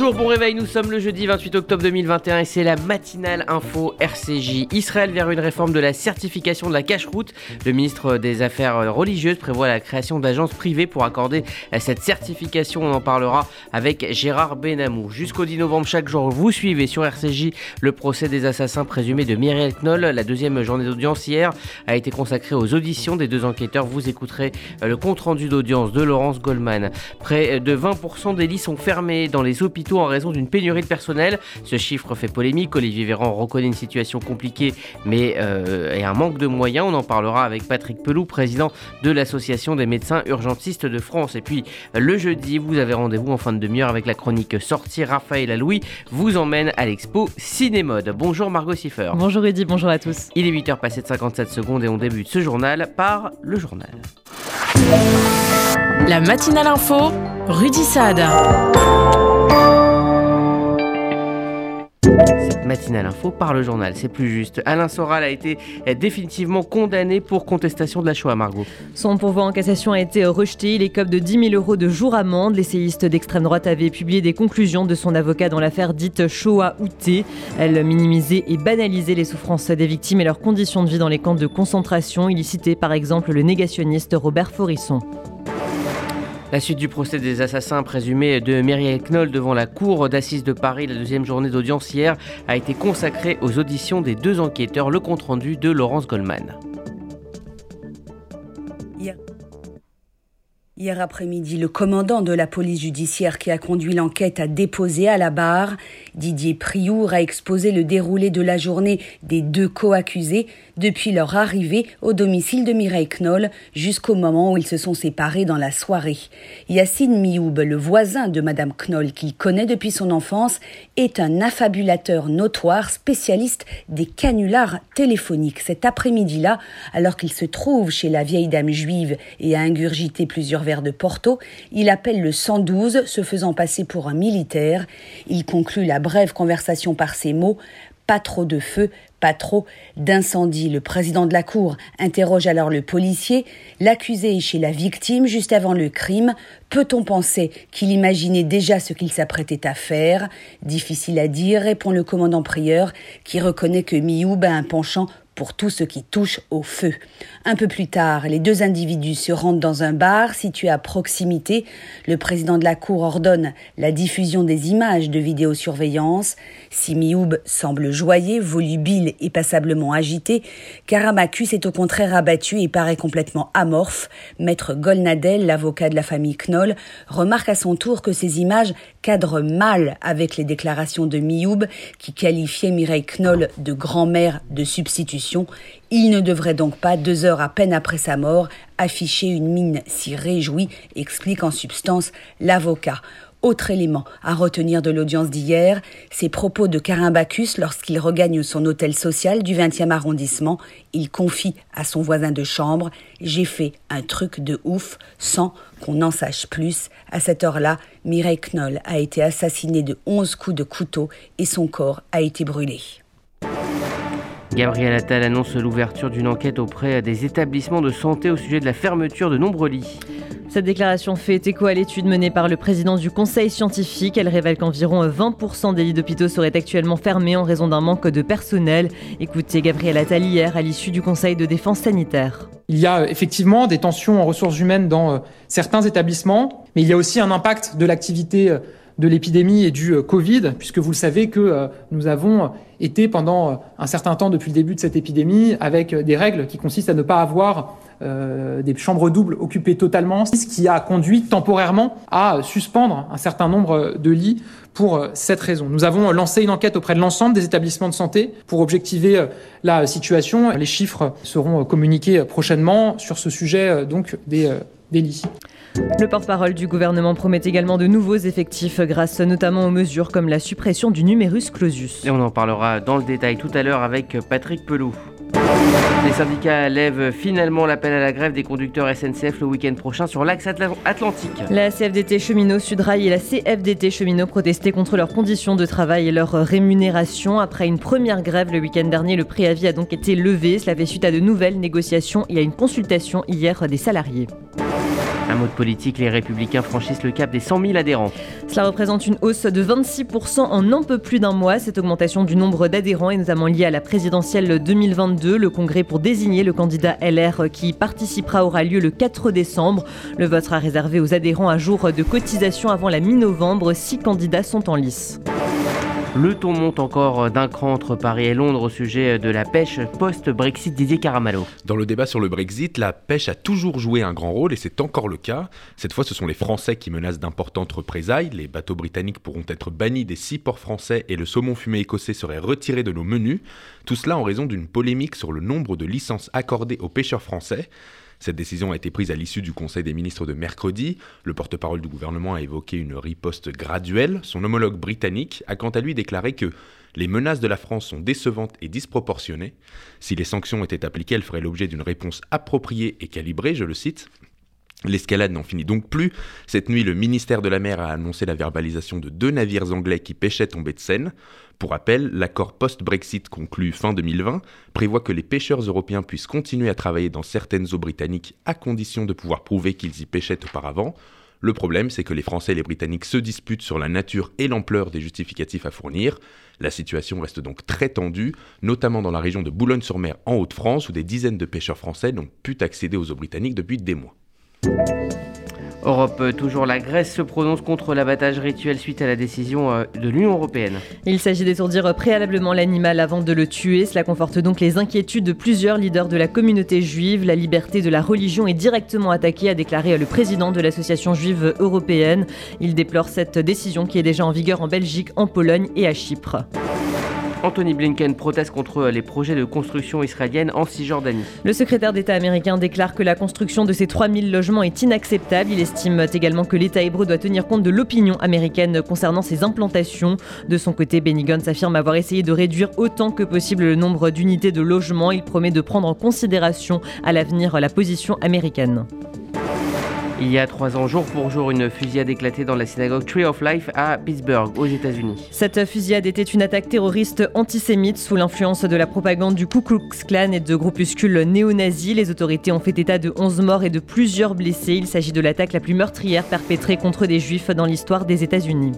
Bonjour, bon réveil, nous sommes le jeudi 28 octobre 2021 et c'est la matinale info RCJ. Israël vers une réforme de la certification de la cache-route. Le ministre des Affaires religieuses prévoit la création d'agences privées pour accorder cette certification. On en parlera avec Gérard Benamou. Jusqu'au 10 novembre, chaque jour, vous suivez sur RCJ le procès des assassins présumés de Myriel Knoll. La deuxième journée d'audience hier a été consacrée aux auditions des deux enquêteurs. Vous écouterez le compte-rendu d'audience de Laurence Goldman. Près de 20% des lits sont fermés dans les hôpitaux en raison d'une pénurie de personnel. Ce chiffre fait polémique. Olivier Véran reconnaît une situation compliquée mais euh, et un manque de moyens. On en parlera avec Patrick Pelou, président de l'Association des médecins urgentistes de France. Et puis le jeudi, vous avez rendez-vous en fin de demi-heure avec la chronique Sortie. Raphaël Aloui vous emmène à l'expo Cinémode. Bonjour Margot Siffer. Bonjour Eddy, bonjour à tous. Il est 8h passé de 57 secondes et on débute ce journal par le journal. La matinale info, Rudy Saad. Cette matinale info par le journal, c'est plus juste. Alain Soral a été définitivement condamné pour contestation de la Shoah, Margot. Son pourvoi en cassation a été rejeté. Il écope de 10 000 euros de jour amende. L'essayiste d'extrême droite avait publié des conclusions de son avocat dans l'affaire dite Shoah Outé. Elle minimisait et banalisait les souffrances des victimes et leurs conditions de vie dans les camps de concentration. Il y citait par exemple le négationniste Robert Forisson. La suite du procès des assassins présumés de Myriel Knoll devant la cour d'assises de Paris, la deuxième journée d'audience hier, a été consacrée aux auditions des deux enquêteurs, le compte-rendu de Laurence Goldman. Hier après-midi, le commandant de la police judiciaire qui a conduit l'enquête a déposé à la barre. Didier Priour a exposé le déroulé de la journée des deux co-accusés depuis leur arrivée au domicile de Mireille Knoll jusqu'au moment où ils se sont séparés dans la soirée. Yacine Mioub, le voisin de Madame Knoll qu'il connaît depuis son enfance, est un affabulateur notoire spécialiste des canulars téléphoniques. Cet après-midi-là, alors qu'il se trouve chez la vieille dame juive et a ingurgité plusieurs de Porto, il appelle le 112, se faisant passer pour un militaire. Il conclut la brève conversation par ces mots pas trop de feu, pas trop d'incendie. Le président de la Cour interroge alors le policier. L'accusé est chez la victime juste avant le crime. Peut-on penser qu'il imaginait déjà ce qu'il s'apprêtait à faire? Difficile à dire, répond le commandant prieur, qui reconnaît que Mioub a un penchant pour tout ce qui touche au feu. Un peu plus tard, les deux individus se rendent dans un bar situé à proximité. Le président de la Cour ordonne la diffusion des images de vidéosurveillance. Si Mioub semble joyeux, volubile et passablement agité, Karamacus est au contraire abattu et paraît complètement amorphe. Maître Golnadel, l'avocat de la famille Knoll, remarque à son tour que ces images cadrent mal avec les déclarations de Mioub qui qualifiait Mireille Knoll de grand-mère de substitution il ne devrait donc pas, deux heures à peine après sa mort, afficher une mine si réjouie, explique en substance l'avocat. Autre élément à retenir de l'audience d'hier, ces propos de Carimbacus lorsqu'il regagne son hôtel social du 20e arrondissement. Il confie à son voisin de chambre J'ai fait un truc de ouf sans qu'on n'en sache plus. À cette heure-là, Mireille Knoll a été assassinée de 11 coups de couteau et son corps a été brûlé. Gabriel Attal annonce l'ouverture d'une enquête auprès des établissements de santé au sujet de la fermeture de nombreux lits. Cette déclaration fait écho à l'étude menée par le président du conseil scientifique. Elle révèle qu'environ 20% des lits d'hôpitaux seraient actuellement fermés en raison d'un manque de personnel. Écoutez Gabriel Attal hier à l'issue du conseil de défense sanitaire. Il y a effectivement des tensions en ressources humaines dans euh, certains établissements, mais il y a aussi un impact de l'activité euh, de l'épidémie et du euh, Covid, puisque vous le savez que euh, nous avons été pendant euh, un certain temps depuis le début de cette épidémie avec des règles qui consistent à ne pas avoir des chambres doubles occupées totalement, ce qui a conduit temporairement à suspendre un certain nombre de lits pour cette raison. Nous avons lancé une enquête auprès de l'ensemble des établissements de santé pour objectiver la situation. Les chiffres seront communiqués prochainement sur ce sujet donc des, des lits. Le porte-parole du gouvernement promet également de nouveaux effectifs grâce notamment aux mesures comme la suppression du numerus clausus. Et on en parlera dans le détail tout à l'heure avec Patrick Pelou. Les syndicats lèvent finalement l'appel à la grève des conducteurs SNCF le week-end prochain sur l'axe atlantique. La CFDT cheminot Sudrail et la CFDT cheminot protestaient contre leurs conditions de travail et leur rémunération. Après une première grève le week-end dernier, le préavis a donc été levé. Cela fait suite à de nouvelles négociations et à une consultation hier des salariés. Un mot de politique, les républicains franchissent le cap des 100 000 adhérents. Cela représente une hausse de 26% en un peu plus d'un mois. Cette augmentation du nombre d'adhérents est notamment liée à la présidentielle 2022. Le congrès pour désigner le candidat LR qui participera aura lieu le 4 décembre. Le vote sera réservé aux adhérents à jour de cotisation avant la mi-novembre. Six candidats sont en lice. Le ton monte encore d'un cran entre Paris et Londres au sujet de la pêche post-Brexit Didier Caramallo. Dans le débat sur le Brexit, la pêche a toujours joué un grand rôle et c'est encore le cas. Cette fois, ce sont les Français qui menacent d'importantes représailles. Les bateaux britanniques pourront être bannis des six ports français et le saumon fumé écossais serait retiré de nos menus. Tout cela en raison d'une polémique sur le nombre de licences accordées aux pêcheurs français. Cette décision a été prise à l'issue du Conseil des ministres de mercredi. Le porte-parole du gouvernement a évoqué une riposte graduelle. Son homologue britannique a quant à lui déclaré que les menaces de la France sont décevantes et disproportionnées. Si les sanctions étaient appliquées, elles feraient l'objet d'une réponse appropriée et calibrée, je le cite. L'escalade n'en finit donc plus. Cette nuit, le ministère de la Mer a annoncé la verbalisation de deux navires anglais qui pêchaient tombés de Seine. Pour rappel, l'accord post-Brexit conclu fin 2020 prévoit que les pêcheurs européens puissent continuer à travailler dans certaines eaux britanniques à condition de pouvoir prouver qu'ils y pêchaient auparavant. Le problème, c'est que les Français et les Britanniques se disputent sur la nature et l'ampleur des justificatifs à fournir. La situation reste donc très tendue, notamment dans la région de Boulogne-sur-Mer en Haute-France, où des dizaines de pêcheurs français n'ont pu accéder aux eaux britanniques depuis des mois. Europe, euh, toujours la Grèce se prononce contre l'abattage rituel suite à la décision euh, de l'Union européenne. Il s'agit d'étourdir préalablement l'animal avant de le tuer. Cela conforte donc les inquiétudes de plusieurs leaders de la communauté juive. La liberté de la religion est directement attaquée, a déclaré le président de l'association juive européenne. Il déplore cette décision qui est déjà en vigueur en Belgique, en Pologne et à Chypre. Anthony Blinken proteste contre les projets de construction israélienne en Cisjordanie. Le secrétaire d'État américain déclare que la construction de ces 3000 logements est inacceptable. Il estime également que l'État hébreu doit tenir compte de l'opinion américaine concernant ces implantations. De son côté, Benny Gantz affirme avoir essayé de réduire autant que possible le nombre d'unités de logements. Il promet de prendre en considération à l'avenir la position américaine. Il y a trois ans, jour pour jour, une fusillade éclatait dans la synagogue Tree of Life à Pittsburgh, aux États-Unis. Cette fusillade était une attaque terroriste antisémite sous l'influence de la propagande du Ku Klux Klan et de groupuscules néo-nazis. Les autorités ont fait état de 11 morts et de plusieurs blessés. Il s'agit de l'attaque la plus meurtrière perpétrée contre des juifs dans l'histoire des États-Unis.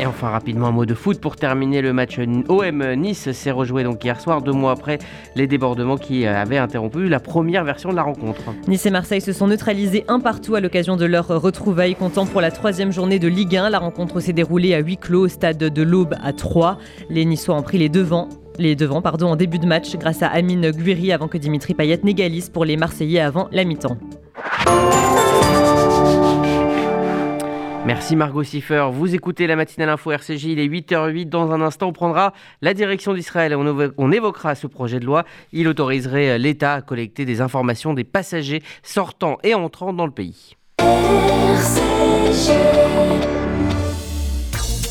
Et enfin rapidement un mot de foot pour terminer le match OM Nice s'est rejoué donc hier soir deux mois après les débordements qui avaient interrompu la première version de la rencontre. Nice et Marseille se sont neutralisés un partout à l'occasion de leur retrouvaille comptant pour la troisième journée de Ligue 1. La rencontre s'est déroulée à huis clos au stade de l'Aube à 3. Les Niçois ont pris les devants les devants pardon, en début de match grâce à Amine Guiri avant que Dimitri Payet n'égalise pour les Marseillais avant la mi-temps. Merci Margot Siffer. Vous écoutez la matinale info RCJ, il est 8h08. Dans un instant, on prendra la direction d'Israël. On, évoquera ce projet de loi. Il autoriserait l'État à collecter des informations des passagers sortant et entrant dans le pays.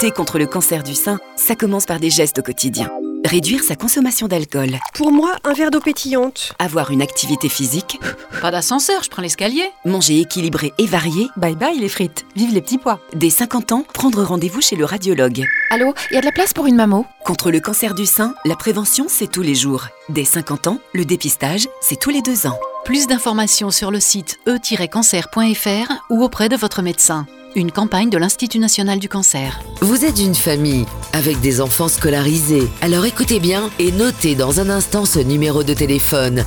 Lutter contre le cancer du sein, ça commence par des gestes au quotidien. Réduire sa consommation d'alcool. Pour moi, un verre d'eau pétillante. Avoir une activité physique. Pas d'ascenseur, je prends l'escalier. Manger équilibré et varié. Bye bye les frites. Vive les petits pois. Dès 50 ans, prendre rendez-vous chez le radiologue. Allô, il y a de la place pour une mammo Contre le cancer du sein, la prévention, c'est tous les jours. Dès 50 ans, le dépistage, c'est tous les deux ans. Plus d'informations sur le site e-cancer.fr ou auprès de votre médecin. Une campagne de l'Institut national du cancer. Vous êtes une famille avec des enfants scolarisés. Alors écoutez bien et notez dans un instant ce numéro de téléphone.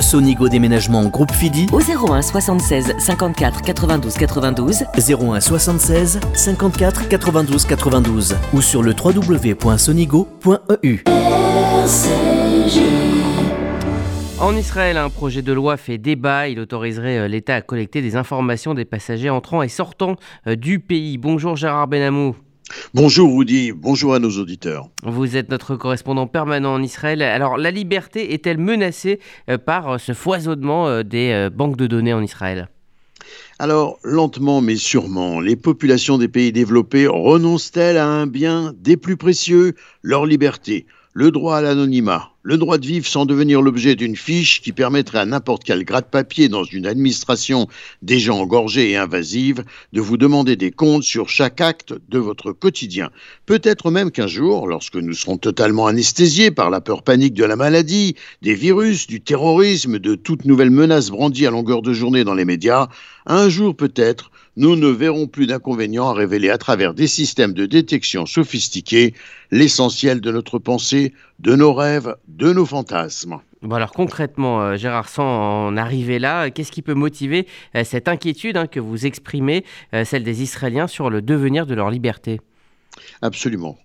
Sonigo Déménagement Groupe Fidi au 01 76 54 92 92 01 76 54 92 92 ou sur le www.sonigo.eu. En Israël, un projet de loi fait débat. Il autoriserait euh, l'État à collecter des informations des passagers entrant et sortant euh, du pays. Bonjour Gérard Benamou. Bonjour Rudy, bonjour à nos auditeurs. Vous êtes notre correspondant permanent en Israël. Alors la liberté est-elle menacée euh, par ce foisonnement des banques de données en Israël? Alors, lentement mais sûrement, les populations des pays développés renoncent-elles à un bien des plus précieux, leur liberté le droit à l'anonymat, le droit de vivre sans devenir l'objet d'une fiche qui permettrait à n'importe quel gratte-papier dans une administration déjà engorgée et invasive de vous demander des comptes sur chaque acte de votre quotidien. Peut-être même qu'un jour, lorsque nous serons totalement anesthésiés par la peur panique de la maladie, des virus, du terrorisme, de toute nouvelle menace brandie à longueur de journée dans les médias, un jour peut-être, nous ne verrons plus d'inconvénients à révéler à travers des systèmes de détection sophistiqués l'essentiel de notre pensée, de nos rêves, de nos fantasmes. Bon alors concrètement, euh, Gérard, sans en arriver là, qu'est-ce qui peut motiver euh, cette inquiétude hein, que vous exprimez, euh, celle des Israéliens, sur le devenir de leur liberté? Absolument.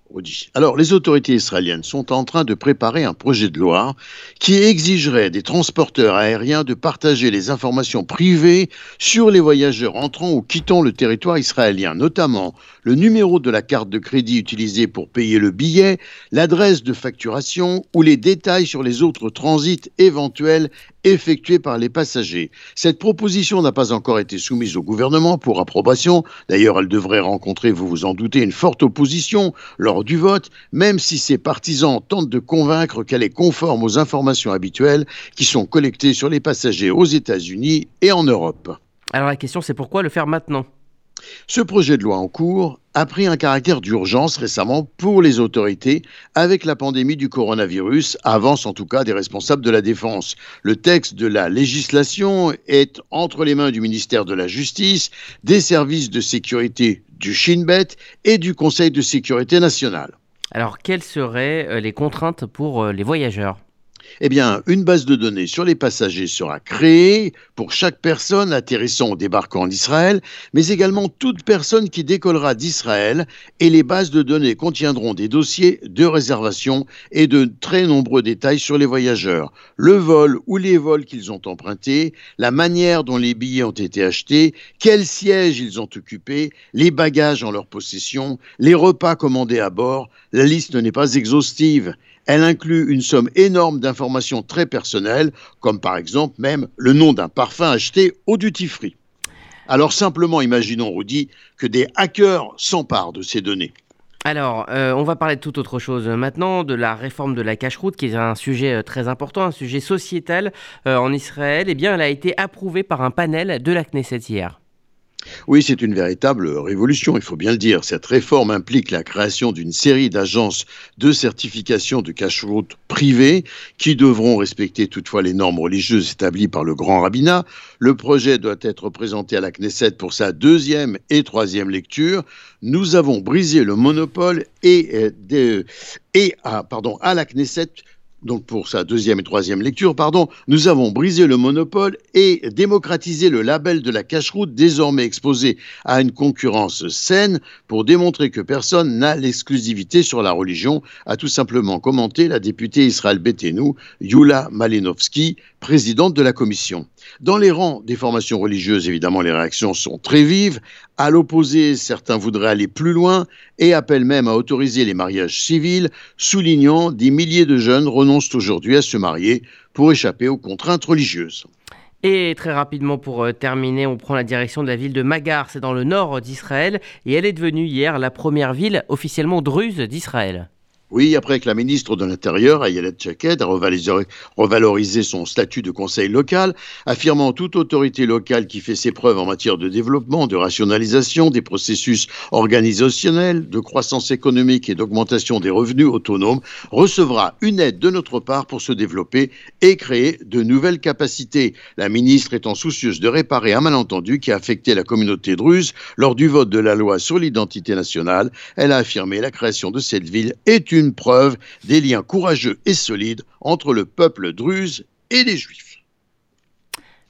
Alors, les autorités israéliennes sont en train de préparer un projet de loi qui exigerait des transporteurs aériens de partager les informations privées sur les voyageurs entrant ou quittant le territoire israélien, notamment le numéro de la carte de crédit utilisée pour payer le billet, l'adresse de facturation ou les détails sur les autres transits éventuels effectués par les passagers. Cette proposition n'a pas encore été soumise au gouvernement pour approbation. D'ailleurs, elle devrait rencontrer, vous vous en doutez, une forte opposition lors du vote, même si ses partisans tentent de convaincre qu'elle est conforme aux informations habituelles qui sont collectées sur les passagers aux États-Unis et en Europe. Alors la question c'est pourquoi le faire maintenant? Ce projet de loi en cours a pris un caractère d'urgence récemment pour les autorités avec la pandémie du coronavirus, avance en tout cas des responsables de la Défense. Le texte de la législation est entre les mains du ministère de la Justice, des services de sécurité du Shinbet et du Conseil de sécurité nationale. Alors, quelles seraient euh, les contraintes pour euh, les voyageurs? Eh bien, une base de données sur les passagers sera créée pour chaque personne atterrissant ou débarquant en Israël, mais également toute personne qui décollera d'Israël, et les bases de données contiendront des dossiers de réservation et de très nombreux détails sur les voyageurs, le vol ou les vols qu'ils ont empruntés, la manière dont les billets ont été achetés, quels sièges ils ont occupés, les bagages en leur possession, les repas commandés à bord. La liste n'est pas exhaustive. Elle inclut une somme énorme d'informations très personnelles, comme par exemple même le nom d'un parfum acheté au duty free. Alors simplement imaginons, Rudy, que des hackers s'emparent de ces données. Alors, euh, on va parler de toute autre chose maintenant, de la réforme de la cache-route, qui est un sujet euh, très important, un sujet sociétal euh, en Israël. Eh bien, elle a été approuvée par un panel de la Knesset hier. Oui, c'est une véritable révolution, il faut bien le dire. Cette réforme implique la création d'une série d'agences de certification de cache-route privées qui devront respecter toutefois les normes religieuses établies par le grand rabbinat. Le projet doit être présenté à la Knesset pour sa deuxième et troisième lecture. Nous avons brisé le monopole et, euh, pardon, à la Knesset donc pour sa deuxième et troisième lecture, pardon, nous avons brisé le monopole et démocratisé le label de la cache-route désormais exposé à une concurrence saine pour démontrer que personne n'a l'exclusivité sur la religion, a tout simplement commenté la députée Israël Betenou, Yula Malinovski, présidente de la commission. Dans les rangs des formations religieuses, évidemment, les réactions sont très vives. À l'opposé, certains voudraient aller plus loin et appellent même à autoriser les mariages civils, soulignant des milliers de jeunes renoncent aujourd'hui à se marier pour échapper aux contraintes religieuses. Et très rapidement pour euh, terminer, on prend la direction de la ville de Magar, c'est dans le nord d'Israël, et elle est devenue hier la première ville officiellement druze d'Israël. Oui, après que la ministre de l'Intérieur, Ayelet Tchaked, a revalorisé son statut de conseil local, affirmant toute autorité locale qui fait ses preuves en matière de développement, de rationalisation des processus organisationnels, de croissance économique et d'augmentation des revenus autonomes, recevra une aide de notre part pour se développer et créer de nouvelles capacités. La ministre étant soucieuse de réparer un malentendu qui a affecté la communauté druze lors du vote de la loi sur l'identité nationale, elle a affirmé la création de cette ville est une une preuve des liens courageux et solides entre le peuple druze et les juifs.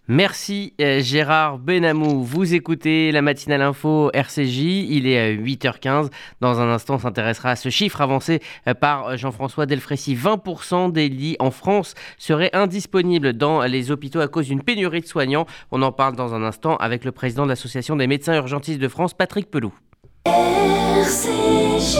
Merci euh, Gérard Benamou. Vous écoutez la matinale info RCJ. Il est 8h15. Dans un instant, on s'intéressera à ce chiffre avancé euh, par Jean-François Delfrécy. 20% des lits en France seraient indisponibles dans les hôpitaux à cause d'une pénurie de soignants. On en parle dans un instant avec le président de l'Association des médecins urgentistes de France, Patrick Pelou. RCJ.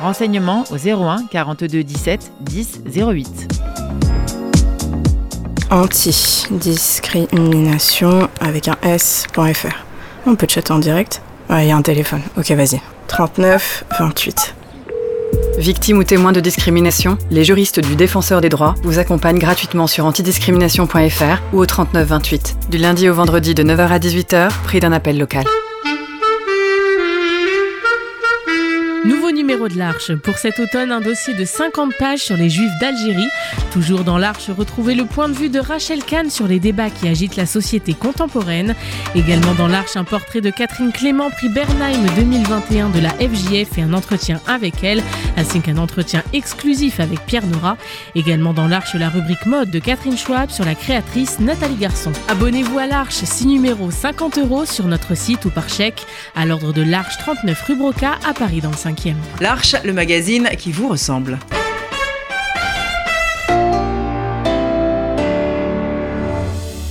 Renseignements au 01 42 17 10 08. Anti-discrimination avec un S.fr. On peut chatter en direct Il y a un téléphone. Ok, vas-y. 39 28. Victime ou témoin de discrimination, les juristes du Défenseur des droits vous accompagnent gratuitement sur antidiscrimination.fr ou au 39 28. Du lundi au vendredi de 9h à 18h, prix d'un appel local. Nouveau numéro de l'Arche. Pour cet automne, un dossier de 50 pages sur les Juifs d'Algérie. Toujours dans l'Arche, retrouvez le point de vue de Rachel Kahn sur les débats qui agitent la société contemporaine. Également dans l'Arche, un portrait de Catherine Clément, prix Bernheim 2021 de la FJF et un entretien avec elle, ainsi qu'un entretien exclusif avec Pierre Nora. Également dans l'Arche, la rubrique mode de Catherine Schwab sur la créatrice Nathalie Garçon. Abonnez-vous à l'Arche, 6 numéros 50 euros sur notre site ou par chèque à l'ordre de l'Arche 39 rue Broca à Paris dans le 5 L'Arche, le magazine qui vous ressemble.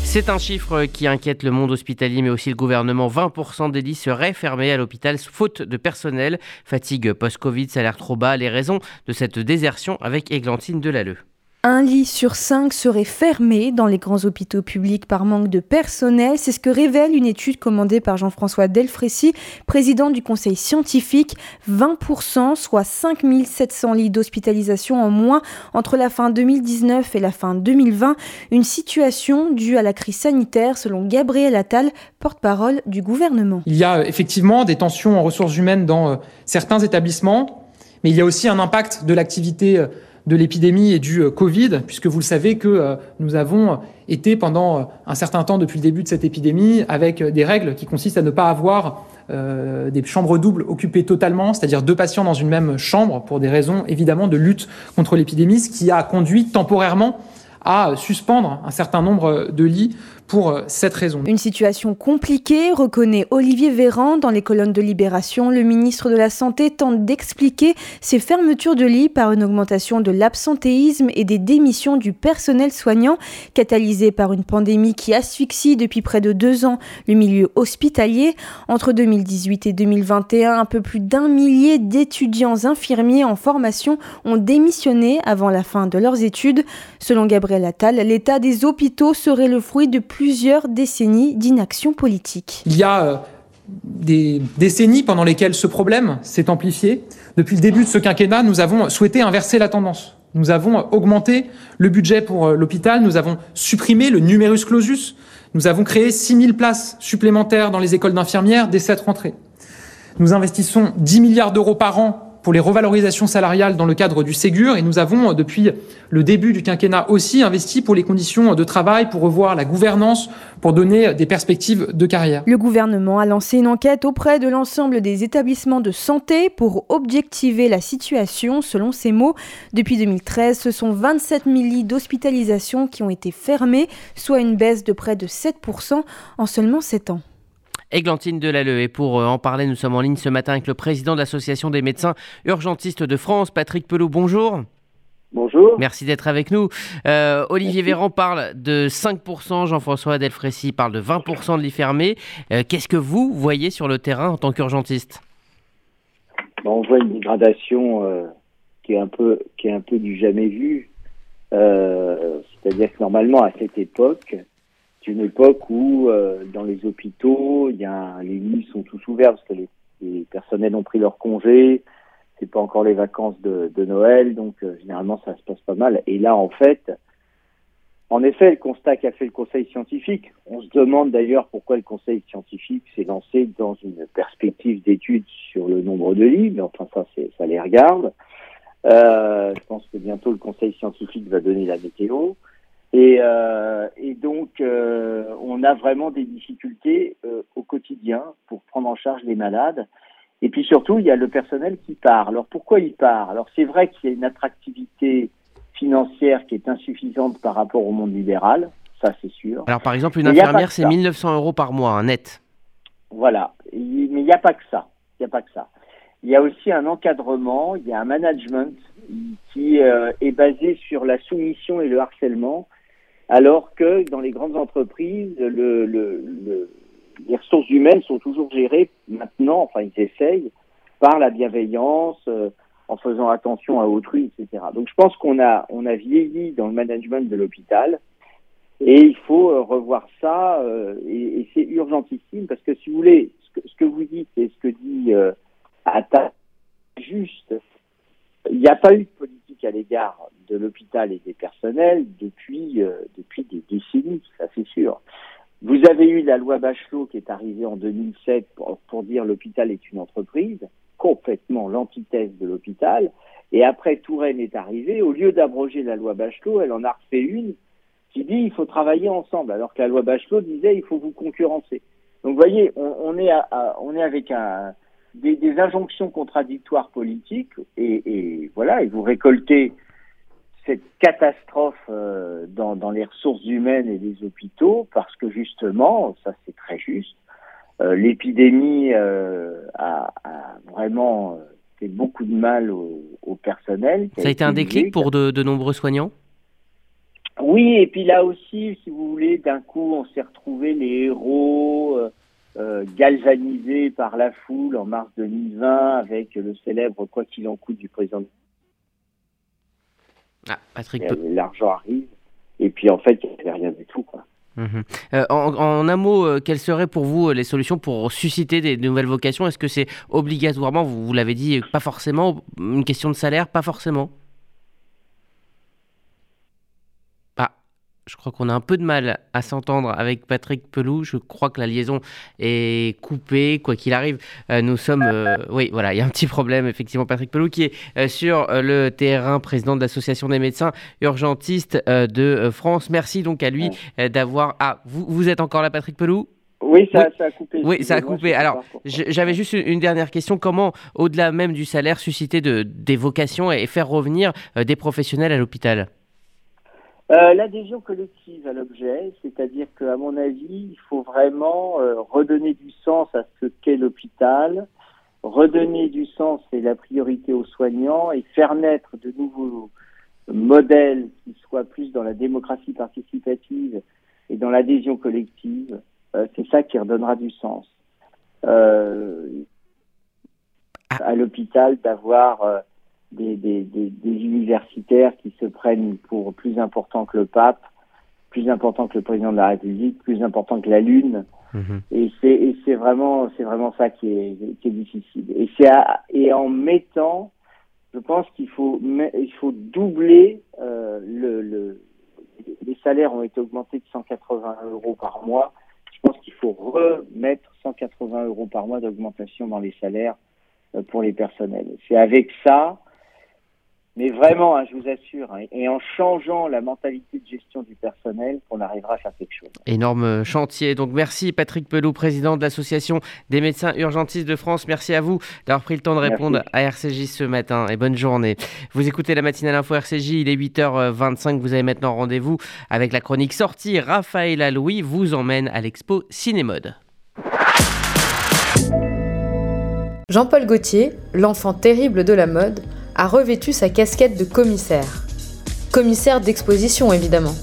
C'est un chiffre qui inquiète le monde hospitalier, mais aussi le gouvernement. 20% des lits seraient fermés à l'hôpital faute de personnel. Fatigue post-Covid, salaire trop bas. Les raisons de cette désertion avec Églantine Delalleux. Un lit sur cinq serait fermé dans les grands hôpitaux publics par manque de personnel. C'est ce que révèle une étude commandée par Jean-François Delfrécy, président du conseil scientifique. 20%, soit 5700 lits d'hospitalisation en moins entre la fin 2019 et la fin 2020. Une situation due à la crise sanitaire, selon Gabriel Attal, porte-parole du gouvernement. Il y a effectivement des tensions en ressources humaines dans euh, certains établissements, mais il y a aussi un impact de l'activité euh, de l'épidémie et du euh, Covid, puisque vous le savez que euh, nous avons été pendant euh, un certain temps depuis le début de cette épidémie avec des règles qui consistent à ne pas avoir des chambres doubles occupées totalement, c'est-à-dire deux patients dans une même chambre pour des raisons évidemment de lutte contre l'épidémie, ce qui a conduit temporairement à suspendre un certain nombre de lits pour cette raison. Une situation compliquée, reconnaît Olivier Véran dans les colonnes de Libération. Le ministre de la Santé tente d'expliquer ces fermetures de lits par une augmentation de l'absentéisme et des démissions du personnel soignant, catalysées par une pandémie qui asphyxie depuis près de deux ans le milieu hospitalier. Entre 2018 et 2021, un peu plus d'un millier d'étudiants infirmiers en formation ont démissionné avant la fin de leurs études. Selon Gabriel Attal, l'état des hôpitaux serait le fruit de plusieurs décennies d'inaction politique. Il y a euh, des décennies pendant lesquelles ce problème s'est amplifié. Depuis le début de ce quinquennat, nous avons souhaité inverser la tendance. Nous avons augmenté le budget pour euh, l'hôpital, nous avons supprimé le numerus clausus, nous avons créé 6000 places supplémentaires dans les écoles d'infirmières dès cette rentrée. Nous investissons 10 milliards d'euros par an pour les revalorisations salariales dans le cadre du Ségur et nous avons, depuis le début du quinquennat aussi, investi pour les conditions de travail, pour revoir la gouvernance, pour donner des perspectives de carrière. Le gouvernement a lancé une enquête auprès de l'ensemble des établissements de santé pour objectiver la situation, selon ses mots. Depuis 2013, ce sont 27 000 lits d'hospitalisation qui ont été fermés, soit une baisse de près de 7% en seulement 7 ans. Églantine Delalleux. Et pour euh, en parler, nous sommes en ligne ce matin avec le président de l'Association des médecins urgentistes de France, Patrick Pelot. Bonjour. Bonjour. Merci d'être avec nous. Euh, Olivier Véran parle de 5%, Jean-François Delfrécy parle de 20% de lits fermés. Euh, qu'est-ce que vous voyez sur le terrain en tant qu'urgentiste? On voit une dégradation qui, est un peu, qui est un peu du jamais vu. C'est-à-dire que normalement, à cette époque, c'est une époque où euh, dans les hôpitaux, les lits sont tous ouverts parce que les, personnels ont pris leur congé. C'est pas encore les vacances de, de Noël, donc euh, généralement ça se passe pas mal. Et là, en fait, en effet, le constat qu'a fait le Conseil scientifique, on se demande d'ailleurs pourquoi le Conseil scientifique s'est lancé dans une perspective d'étude sur le nombre de lits, mais enfin ça, ça les regarde. Euh, je pense que bientôt le Conseil scientifique va donner la météo. Et, euh, et donc, euh, on a vraiment des difficultés euh, au quotidien pour prendre en charge les malades. Et puis surtout, il y a le personnel qui part. Alors pourquoi il part? Alors c'est vrai qu'il y a une attractivité financière qui est insuffisante par rapport au monde libéral, ça c'est sûr. Alors par exemple, une infirmière, c'est 1900 euros par mois, un net. Voilà, mais il n'y a pas que ça. Il n'y a pas que ça. Il y a aussi un encadrement, il y a un management qui euh, est basé sur la soumission et le harcèlement alors que dans les grandes entreprises, le, le, les ressources humaines sont toujours gérées maintenant, enfin ils essayent, par la bienveillance, euh, en faisant attention à autrui, etc. Donc je pense qu'on a, on a vieilli dans le management de l'hôpital et il faut euh, revoir ça euh, et, c'est urgentissime parce que si vous voulez, ce que, vous dites et ce que dit Atta, juste, il n'y a pas eu de politique à l'égard de l'hôpital et des personnels depuis, euh, depuis des décennies, ça c'est sûr. Vous avez eu la loi Bachelot qui est arrivée en 2007 pour, dire l'hôpital est une entreprise, complètement l'antithèse de l'hôpital. Et après, Touraine est arrivée. Au lieu d'abroger la loi Bachelot, elle en a refait une qui dit il faut travailler ensemble, alors que la loi Bachelot disait il faut vous concurrencer. Donc, vous voyez, on, est, on est avec un, des, des, injonctions contradictoires politiques et, et, voilà, et vous récoltez cette catastrophe euh, dans, dans, les ressources humaines et les hôpitaux parce que justement, ça c'est très juste, euh, l'épidémie euh, a, a, vraiment fait beaucoup de mal au, au personnel. Ça a été un déclic pour de, de nombreux soignants? Oui, et puis là aussi, si vous voulez, d'un coup, on s'est retrouvé les héros euh, galvanisé par la foule en mars 2020 avec le célèbre quoi qu'il en coûte du président. Ah, Patrick. L'argent arrive et puis en fait il n'y avait rien du tout quoi. Mmh. Euh, en, en, un mot, euh, quelles seraient pour vous euh, les solutions pour susciter des, de nouvelles vocations? Est-ce que c'est obligatoirement, vous, vous l'avez dit, pas forcément une question de salaire, pas forcément? Je crois qu'on a un peu de mal à s'entendre avec Patrick Pelou. Je crois que la liaison est coupée, quoi qu'il arrive. Euh, nous sommes. Euh, oui, voilà, il y a un petit problème, effectivement. Patrick Pelou, qui est euh, sur le terrain, président de l'Association des médecins urgentistes de France. Merci donc à lui d'avoir. Ah, vous, vous êtes encore là, Patrick Pelou? Oui ça, oui, ça, a coupé. Oui, ça a coupé. Alors, j'avais juste une dernière question. Comment, au-delà même du salaire, susciter de, des vocations et faire revenir des professionnels à l'hôpital? Euh, L'adhésion collective à l'objet, c'est-à-dire qu'à mon avis, il faut vraiment euh, redonner du sens à ce qu'est l'hôpital, redonner du sens et la priorité aux soignants et faire naître de nouveaux modèles qui soient plus dans la démocratie participative et dans l'adhésion collective. Euh, c'est ça qui redonnera du sens. Euh, à l'hôpital d'avoir des, des, des, des, universitaires qui se prennent pour plus important que le pape, plus important que le président de la République, plus important que la Lune. Mhm. Et c'est c'est vraiment c'est vraiment ça qui est qui est difficile. Et c'est et en mettant, je pense qu'il faut il faut doubler euh, le, le les salaires ont été augmentés de 180 euros par mois. Je pense qu'il faut remettre 180 euros par mois d'augmentation dans les salaires euh, pour les personnels. C'est avec ça, mais vraiment, hein, je vous assure, hein, et en changeant la mentalité de gestion du personnel, qu'on arrivera à faire quelque chose. Énorme chantier. Donc merci Patrick Pelou, président de l'Association des médecins urgentistes de France. Merci à vous d'avoir pris le temps de répondre à RCJ ce matin et bonne journée. Vous écoutez la matinale info RCJ, il est 8h25. Vous avez maintenant rendez-vous avec la chronique sortie. Raphaël Aloui vous emmène à l'expo Cinémode. Jean-Paul Gaultier, l'enfant terrible de la mode, a revêtu sa casquette de commissaire. Commissaire d'exposition évidemment.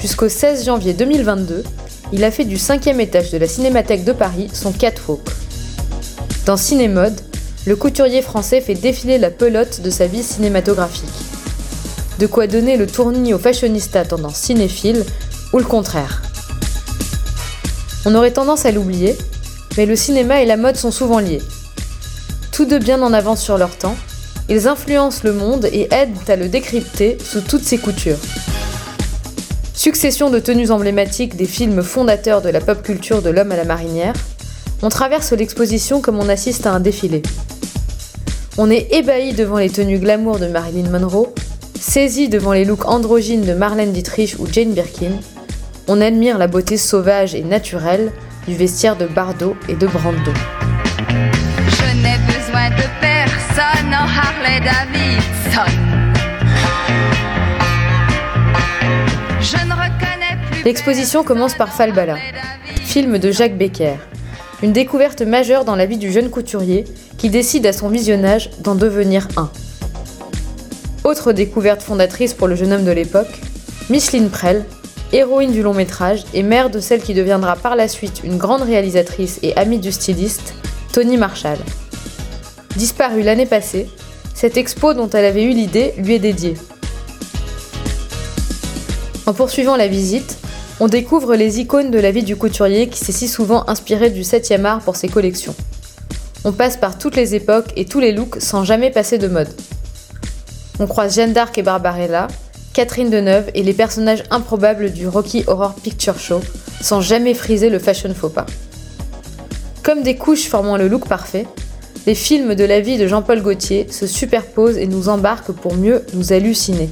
Jusqu'au 16 janvier 2022, il a fait du cinquième étage de la Cinémathèque de Paris son catwalk. Dans Cinémode, le couturier français fait défiler la pelote de sa vie cinématographique. De quoi donner le tournis au fashionista tendance cinéphile, ou le contraire. On aurait tendance à l'oublier, mais le cinéma et la mode sont souvent liés. Tous deux bien en avance sur leur temps, ils influencent le monde et aident à le décrypter sous toutes ses coutures. Succession de tenues emblématiques des films fondateurs de la pop culture de l'homme à la marinière, on traverse l'exposition comme on assiste à un défilé. On est ébahi devant les tenues glamour de Marilyn Monroe, saisi devant les looks androgynes de Marlène Dietrich ou Jane Birkin, on admire la beauté sauvage et naturelle du vestiaire de Bardot et de Brando. Personne en Harley Davidson. Je ne reconnais plus. L'exposition commence par Falbala, film de Jacques Becker. Une découverte majeure dans la vie du jeune couturier qui décide à son visionnage d'en devenir un. Autre découverte fondatrice pour le jeune homme de l'époque, Micheline Prel, héroïne du long métrage et mère de celle qui deviendra par la suite une grande réalisatrice et amie du styliste, Tony Marshall. Disparue l'année passée, cette expo dont elle avait eu l'idée lui est dédiée. En poursuivant la visite, on découvre les icônes de la vie du couturier qui s'est si souvent inspiré du 7e art pour ses collections. On passe par toutes les époques et tous les looks sans jamais passer de mode. On croise Jeanne d'Arc et Barbarella, Catherine Deneuve et les personnages improbables du Rocky Horror Picture Show, sans jamais friser le fashion faux pas. Comme des couches formant le look parfait, les films de la vie de Jean-Paul Gaultier se superposent et nous embarquent pour mieux nous halluciner.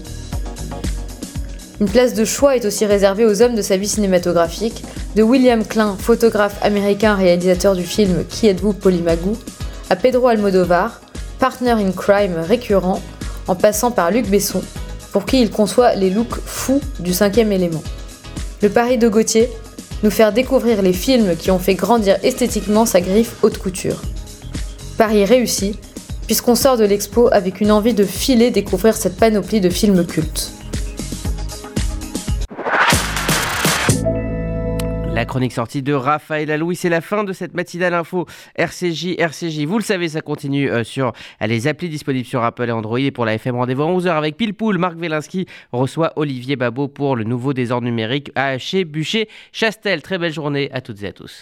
Une place de choix est aussi réservée aux hommes de sa vie cinématographique, de William Klein, photographe américain réalisateur du film Qui êtes-vous Polymagou, à Pedro Almodovar, partner in crime récurrent, en passant par Luc Besson, pour qui il conçoit les looks fous du cinquième élément. Le pari de Gauthier, nous faire découvrir les films qui ont fait grandir esthétiquement sa griffe haute couture. Pari réussi, puisqu'on sort de l'expo avec une envie de filer découvrir cette panoplie de films cultes. La chronique sortie de Raphaël Alouis, c'est la fin de cette matinale info RCJ, RCJ. Vous le savez, ça continue euh, sur les applis disponibles sur Apple et Android. Et pour la FM, rendez-vous à 11h avec Pilpoul. Marc Velinski reçoit Olivier Babot pour le nouveau désordre numérique à chez Bûcher Chastel. Très belle journée à toutes et à tous.